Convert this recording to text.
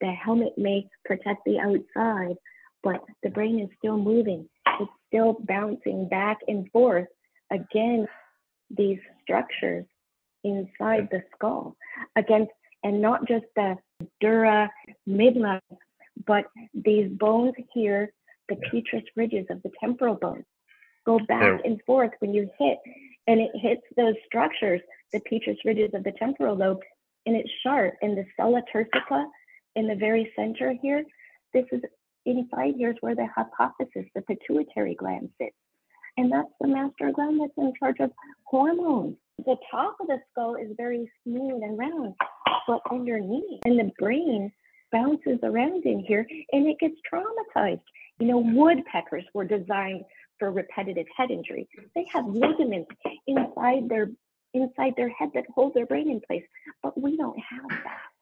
the helmet may protect the outside, but the brain is still moving. It's still bouncing back and forth against these structures inside the skull, against, and not just the dura midline, but these bones here, the petrous ridges of the temporal bone, go back and forth when you hit, and it hits those structures, the petrous ridges of the temporal lobe, and it's sharp. And the sella turcica in the very center here, this is inside here's where the hypophysis, the pituitary gland sits. And that's the master gland that's in charge of hormones. The top of the skull is very smooth and round, but underneath, and the brain bounces around in here and it gets traumatized. You know, woodpeckers were designed for repetitive head injury. They have ligaments inside their inside their head that hold their brain in place, but we don't have that.